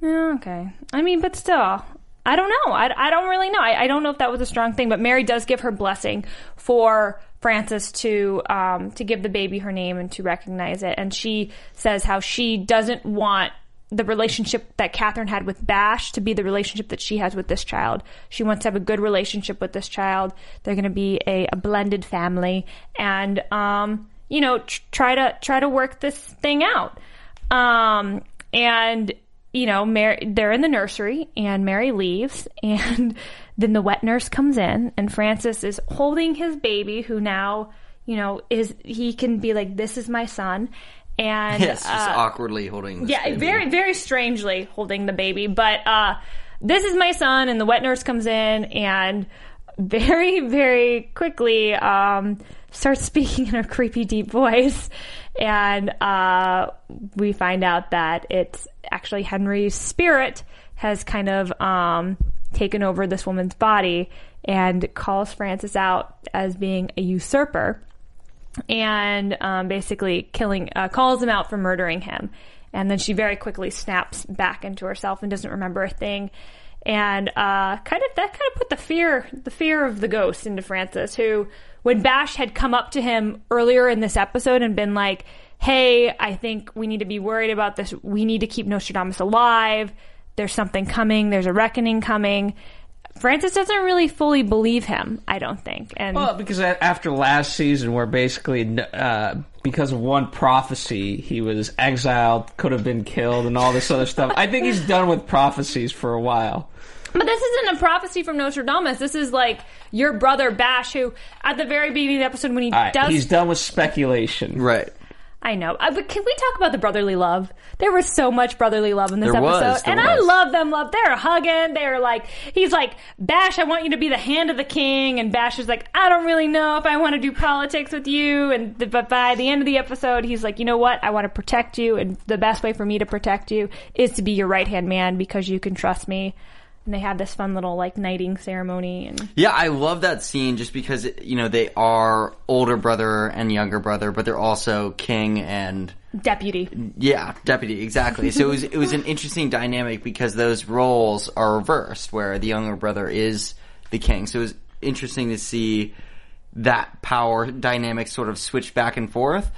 Yeah, okay. I mean, but still, I don't know. I, I don't really know. I, I don't know if that was a strong thing, but Mary does give her blessing for Francis to um, to give the baby her name and to recognize it. And she says how she doesn't want the relationship that Catherine had with Bash to be the relationship that she has with this child. She wants to have a good relationship with this child. They're going to be a, a blended family, and um, you know, tr- try to try to work this thing out. Um, and you know, Mary, they're in the nursery, and Mary leaves, [laughs] and then the wet nurse comes in, and Francis is holding his baby, who now, you know, is he can be like, "This is my son," and Yes, just uh, awkwardly holding yeah, baby. very, very strangely holding the baby. But uh, this is my son, and the wet nurse comes in and very, very quickly um, starts [laughs] speaking in a creepy, deep voice. And uh, we find out that it's actually Henry's spirit has kind of um, taken over this woman's body and calls Francis out as being a usurper and um, basically killing, uh, calls him out for murdering him. And then she very quickly snaps back into herself and doesn't remember a thing. And uh, kind of that kind of put the fear, the fear of the ghost into Francis, who, when Bash had come up to him earlier in this episode and been like, "Hey, I think we need to be worried about this. We need to keep Nostradamus alive. There's something coming. There's a reckoning coming." Francis doesn't really fully believe him, I don't think. And Well, because after last season, where basically uh, because of one prophecy, he was exiled, could have been killed, and all this other stuff. I think he's done with prophecies for a while. But this isn't a prophecy from Nostradamus. This is like your brother Bash, who at the very beginning of the episode when he All right, does, he's done with speculation. Right. I know. Uh, but can we talk about the brotherly love? There was so much brotherly love in this There episode, was, and I love them. Love. They're hugging. They're like, he's like, Bash, I want you to be the hand of the king, and Bash is like, I don't really know if I want to do politics with you. And th- but by the end of the episode, he's like, you know what? I want to protect you, and the best way for me to protect you is to be your right hand man because you can trust me. And they have this fun little like knighting ceremony, and Yeah, I love that scene just because you know they are older brother and younger brother, but they're also king and deputy. yeah, deputy exactly. so it was it was an interesting dynamic because those roles are reversed, where the younger brother is the king. So it was interesting to see that power dynamic sort of switch back and forth.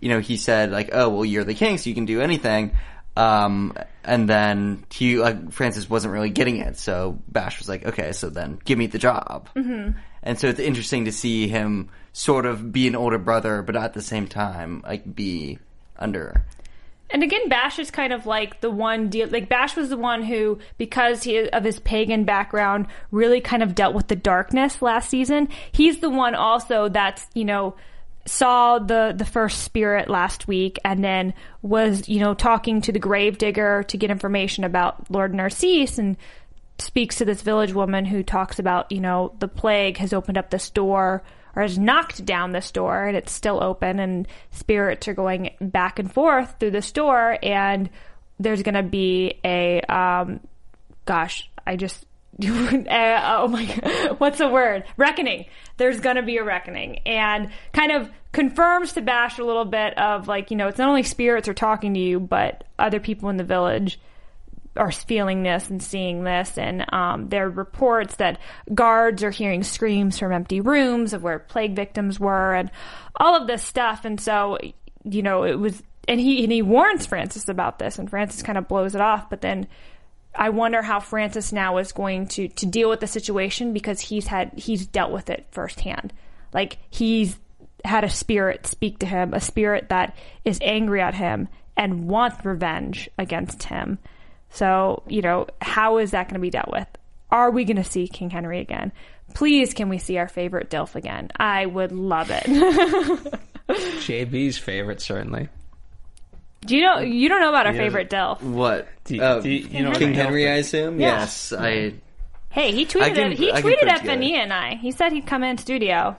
You know, he said like, "Oh, well, you're the king, so you can do anything." Um, and then he, like, Francis wasn't really getting it, so Bash was like, "Okay, so then give me the job." Mm-hmm. And so it's interesting to see him sort of be an older brother, but at the same time, like, be under And again, Bash is kind of like the one deal. Like Bash was the one who, because he of his pagan background, really kind of dealt with the darkness last season. He's the one also that's you know saw the the first spirit last week, and then was you know talking to the gravedigger to get information about Lord Narcisse and speaks to this village woman who talks about, you know, the plague has opened up this door or has knocked down this door and it's still open and spirits are going back and forth through this door and there's going to be a um gosh, I just [laughs] uh, oh my god, what's the word? Reckoning. There's going to be a reckoning and kind of confirms to Bash a little bit of like, you know, it's not only spirits are talking to you, but other people in the village are feeling this and seeing this, and um, there are reports that guards are hearing screams from empty rooms of where plague victims were, and all of this stuff. And so, you know, it was, and he and he warns Francis about this, and Francis kind of blows it off. But then, I wonder how Francis now is going to to deal with the situation because he's had he's dealt with it firsthand. Like he's had a spirit speak to him, a spirit that is angry at him and wants revenge against him. So, you know, how is that going to be dealt with? Are we going to see King Henry again? Please, can we see our favorite Dilf again? I would love it. [laughs] JB's favorite, certainly. Do you know? You don't know about our Yeah. favorite Dilf. what Do you- Oh, do you- you know King what Henry, Dilf I assume. Yeah. Yes, I. Hey, he tweeted I can- it. He I can tweeted put at together. Finney and I. He said he'd come in studio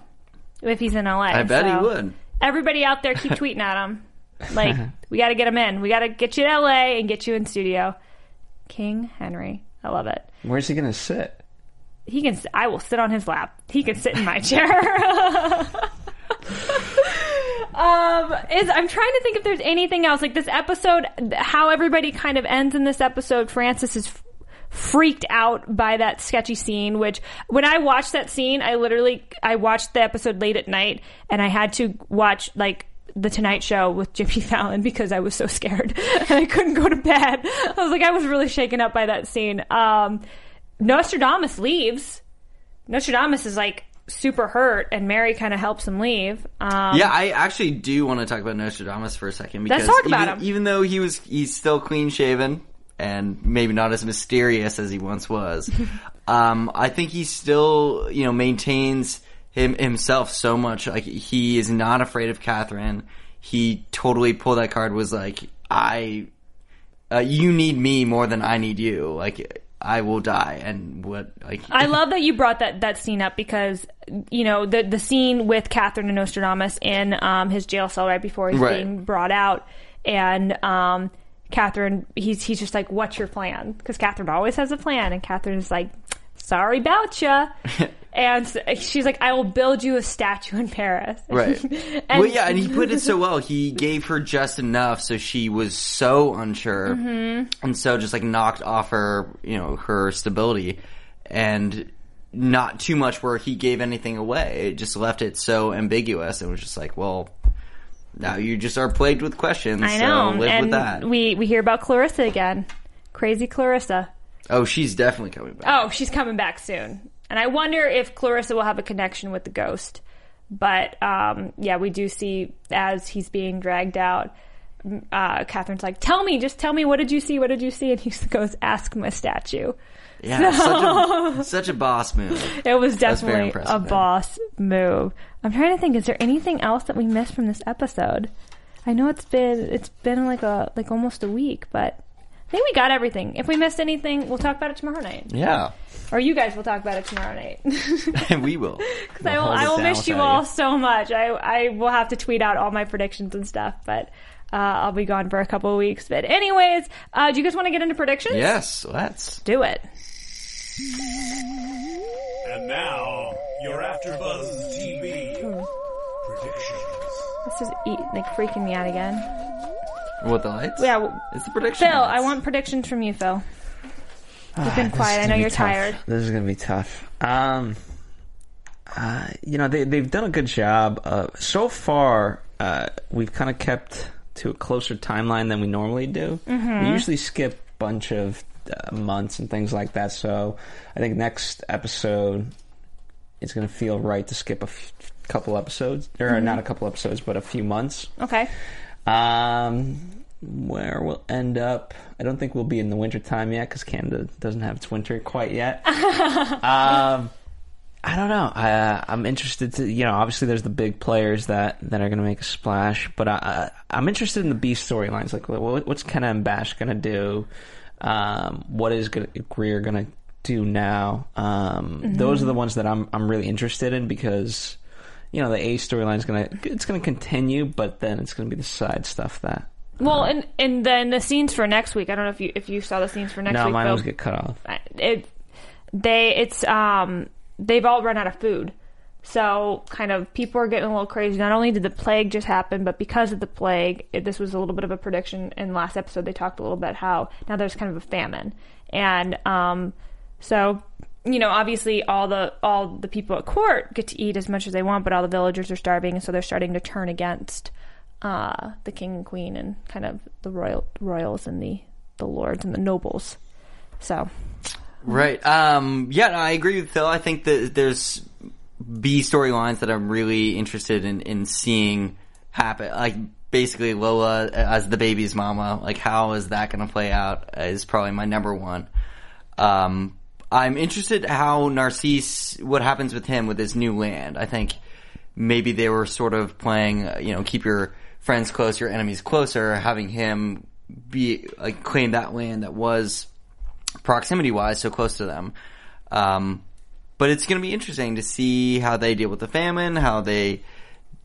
if he's in LA. I bet he would. Everybody out there, keep [laughs] tweeting at him. Like [laughs] we got to get him in. We got to get you to LA and get you in studio. King Henry, I love it. Where's he gonna sit? He can. I will sit on his lap. He can sit in my chair. [laughs] um, is I'm trying to think if there's anything else like this episode. How everybody kind of ends in this episode. Francis is f- freaked out by that sketchy scene. Which when I watched that scene, I literally I watched the episode late at night, and I had to watch like. The Tonight Show with Jimmy [laughs] Fallon because I was so scared [laughs] and I couldn't go to bed. I was like, I was really shaken up by that scene. Um, Nostradamus leaves. Nostradamus is like super hurt, and Mary kind of helps him leave. Um, Yeah, I actually do want to talk about Nostradamus for a second Let's because talk about even, him. even though he was he's still clean shaven and maybe not as mysterious as he once was, [laughs] um, I think he still you know maintains him himself so much. Like he is not afraid of Catherine. He totally pulled that card. Was like I, uh, you need me more than I need you. Like I will die, and what like I love that you brought that, that scene up because you know the the scene with Catherine and Nostradamus in um, his jail cell right before he's Right. being brought out, and um, Catherine he's he's just like, "What's your plan?" Because Catherine always has a plan, and Catherine is like, sorry about ya. [laughs] and she's like, I will build you a statue in Paris. [laughs] Right. and, well, yeah, and he put it so well. He gave her just enough so she was so unsure, Mm-hmm. and so just like knocked off her, you know, her stability, and not too much where he gave anything away. It just left it so ambiguous. It was just like, well, now you just are plagued with questions. I know. So live and with that. we we hear about Clarissa again. Crazy Clarissa. Oh, she's definitely coming back. Oh, she's coming back soon. And I wonder if Clarissa will have a connection with the ghost. But um, yeah, we do see as he's being dragged out, uh, Catherine's like, "Tell me, just tell me, what did you see? What did you see?" And he [laughs] goes, "Ask my statue." Yeah, such a [laughs] such a boss move. It was definitely a man. boss move. I'm trying to think. Is there anything else that we missed from this episode? I know it's been it's been like a like almost a week, but I think we got everything. If we missed anything, we'll talk about it tomorrow night, Yeah, or you guys will talk about it tomorrow night. And [laughs] [laughs] we will. Cause I will, I will miss you all you. so much. I, I will have to tweet out all my predictions and stuff, but uh, I'll be gone for a couple of weeks. But anyways, uh, do you guys want to get into predictions? Yes, let's. Do it. And now, your After Buzz TV predictions. This is eat, like freaking me out again. What the lights? Yeah, w- it's the prediction. Phil, I want predictions from you, Phil. You've been This quiet. I know you're tough. tired. This is gonna be tough. Um, uh, you know they they've done a good job. Uh, so far, uh, we've kind of kept to a closer timeline than we normally do. Mm-hmm. We usually skip a bunch of uh, months and things like that. So I think next episode it's gonna feel right to skip a f- couple episodes, or Mm-hmm. not a couple episodes, but a few months. Okay. Um, where we'll end up, I don't think we'll be in the winter time yet because Canada doesn't have its winter quite yet. [laughs] um, I don't know. I, uh, I'm interested to, you know, obviously there's the big players that, that are going to make a splash, but I, I, I'm interested in the B storylines. Like, what, what's Kenna and Bash going to do? Um, what is gonna, Greer going to do now? Um, Those are the ones that I'm I'm really interested in because you know the A storyline is gonna it's gonna continue, but then it's gonna be the side stuff that Well, and and then the scenes for next week. I don't know if you if you saw the scenes for next no week. mine Phil. always get cut off. it they it's um they've all run out of food so kind of people are getting a little crazy not only did the plague just happen but because of the plague it, this was a little bit of a prediction in last episode they talked a little bit how now there's kind of a famine and um so you know obviously all the all the people at court get to eat as much as they want but all the villagers are starving and so they're starting to turn against uh the king and queen and kind of the royal royals and the the lords and the nobles so Right. Um, yeah, I agree with Phil. I think that there's B storylines that I'm really interested in, in seeing happen. Like, basically Lola as the baby's mama. Like, how is that going to play out is probably my number one. Um, I'm interested how Narcisse, what happens with him with his new land. I think maybe they were sort of playing, you know, keep your friends close, your enemies closer, having him be, like, claim that land that was proximity wise so close to them. Um, but it's going to be interesting to see how they deal with the famine, how they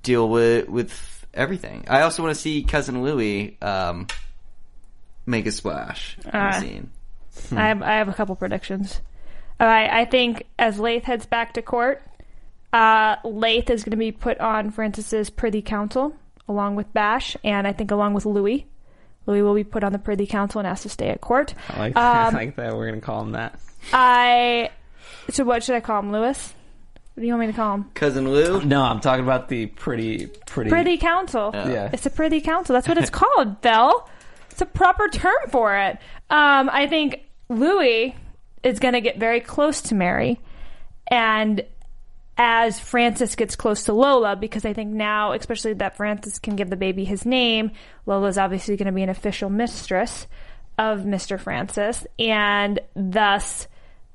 deal with with everything. I also want to see cousin Louis um, make a splash in the Uh, scene. I have I have a couple predictions. All right, I think as Leith heads back to court, uh, Leith is going to be put on Francis's privy council along with Bash, and I think along with Louis. Louis will be put on the privy council and asked to stay at court. I like, [laughs] Um, I like that. We're gonna call him that. I so what should I call him, Louis? What do you want me to call him? Cousin Lou. No, I'm talking about the pretty, pretty. Privy council. Yeah. It's a privy council. That's what it's [laughs] called, Bell. It's a proper term for it. Um, I think Louis is going to get very close to Mary, and as Francis gets close to Lola, because I think now, especially that Francis can give the baby his name, Lola's obviously going to be an official mistress of Mr. Francis, and thus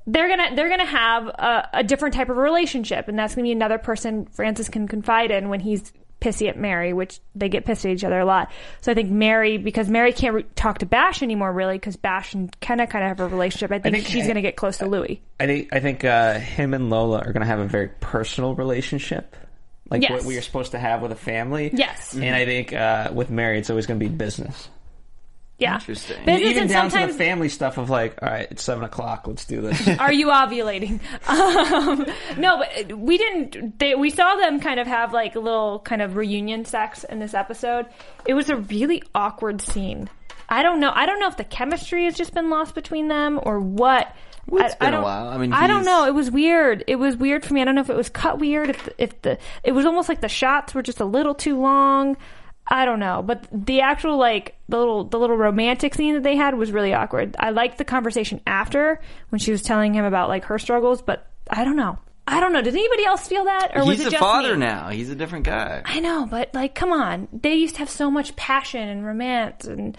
they're gonna they're gonna have a, a different type of relationship, and that's gonna be another person Francis can confide in when he's pissy at Mary, which they get pissed at each other a lot. So I think Mary, because Mary can't re- talk to Bash anymore, really, because Bash and Kenna kind of have a relationship. I think, think- she's gonna get close to Louis. I think I think uh, him and Lola are gonna have a very personal relationship, like Yes. what we are supposed to have with a family. Yes. And I think uh, with Mary, it's always gonna be business. Yeah. Interesting. Business Even down to the family stuff of like, all right, it's seven o'clock, let's do this. [laughs] are you ovulating? [laughs] Um, no, but we didn't. They, we saw them kind of have like a little kind of reunion sex in this episode. It was a really awkward scene. I don't know. I don't know if the chemistry has just been lost between them or what. Well, it's I, been I a don't, while. I mean, I don't know. It was weird. It was weird for me. I don't know if it was cut weird. If the, if the it was almost like the shots were just a little too long. I don't know, but the actual like the little the little romantic scene that they had was really awkward. I liked the conversation after when she was telling him about like her struggles, but I don't know. I don't know. Did anybody else feel that, or was He's it a just father me? now. He's a different guy. I know, but like, come on. They used to have so much passion and romance, and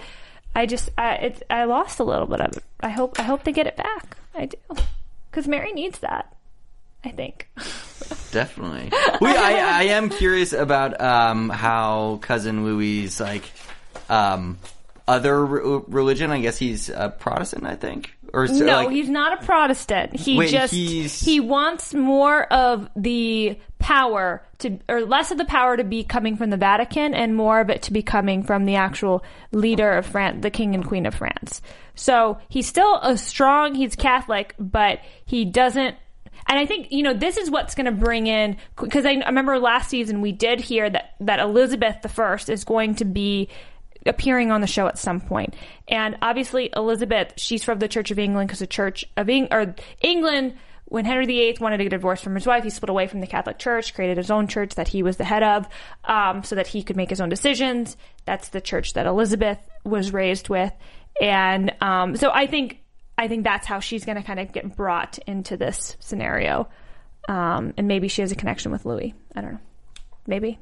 I just, I, it's, I lost a little bit of it. I hope, I hope they get it back. I do, because Mary needs that. I think. Definitely. [laughs] Yeah, I, I am curious about um, how cousin Louis like um, other re- religion. I guess he's a Protestant. I think. Or so, no, like, he's not a Protestant. He Wait, just he's- he wants more of the power to, or less of the power to be coming from the Vatican, and more of it to be coming from the actual leader of France, the King and Queen of France. So he's still a strong. He's Catholic, but he doesn't. And I think you know this is what's going to bring in because I, I remember last season we did hear that that Elizabeth First is going to be appearing on the show at some point. And obviously, Elizabeth, she's from the Church of England because the Church of Eng- or England. When Henry VIII wanted to get a divorce from his wife, he split away from the Catholic Church, created his own church that he was the head of, um, so that he could make his own decisions. That's the church that Elizabeth was raised with, and um, so I think I think that's how she's going to kind of get brought into this scenario, um, and maybe she has a connection with Louis. I don't know, maybe.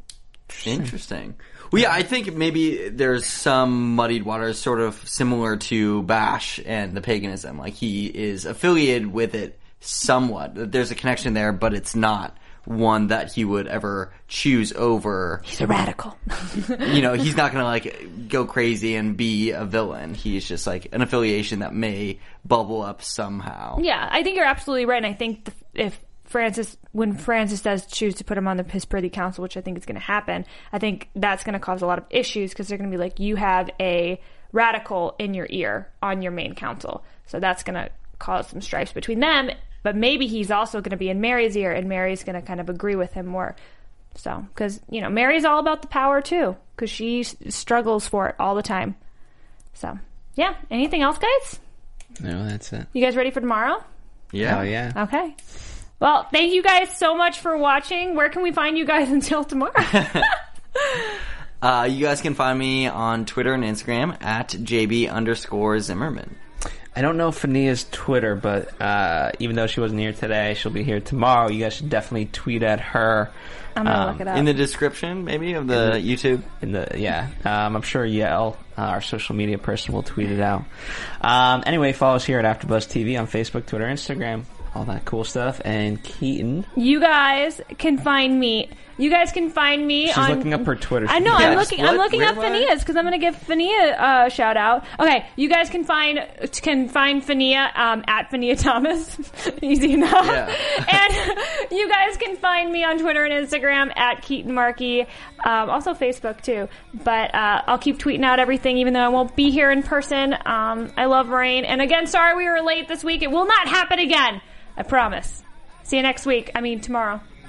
Interesting. Well, yeah, I think maybe there's some muddied waters, sort of similar to Bash and the paganism. Like he is affiliated with it somewhat. There's a connection there, but it's not one that he would ever choose over. He's a radical. [laughs] You know, he's not gonna like go crazy and be a villain. He's just like an affiliation that may bubble up somehow. Yeah, I think you're absolutely right. And I think the, if Francis, when Francis does choose to put him on the, his privy council, which I think is going to happen, I think that's going to cause a lot of issues because they're going to be like, you have a radical in your ear on your main council. So that's going to cause some stripes between them. But maybe he's also going to be in Mary's ear and Mary's going to kind of agree with him more. So, because, you know, Mary's all about the power too, because she s- struggles for it all the time. So, yeah. Anything else, guys? no, that's it. You guys ready for tomorrow? Yeah. Oh yeah. Okay. Well, thank you guys so much for watching. Where can we find you guys [laughs] until tomorrow? [laughs] Uh, you guys can find me on Twitter and Instagram at JB underscore Zimmerman. I don't know Fania's Twitter, but uh, even though she wasn't here today, she'll be here tomorrow. You guys should definitely tweet at her. I'm gonna Um, look it up. In the description, maybe, of the YouTube. in the yeah um, i'm sure yell uh, our social media person will tweet it out um, anyway follow us here at afterbuzz tv on facebook twitter instagram all that cool stuff and keaton you guys can find me. You guys can find me she's on. looking up her twitter I know. Yeah, I'm just looking. I'm looking Where up am Fania's because I'm going to give Fania a shout out. Okay, you guys can find can find Fania um, at Fania Thomas. [laughs] Easy enough. Yeah. and [laughs] you guys can find me on Twitter and Instagram at Keaton Markey. Um, also Facebook too. But uh, I'll keep tweeting out everything, even though I won't be here in person. Um, I love Reign. And again, sorry we were late this week. It will not happen again. I promise. See you next week. I mean tomorrow.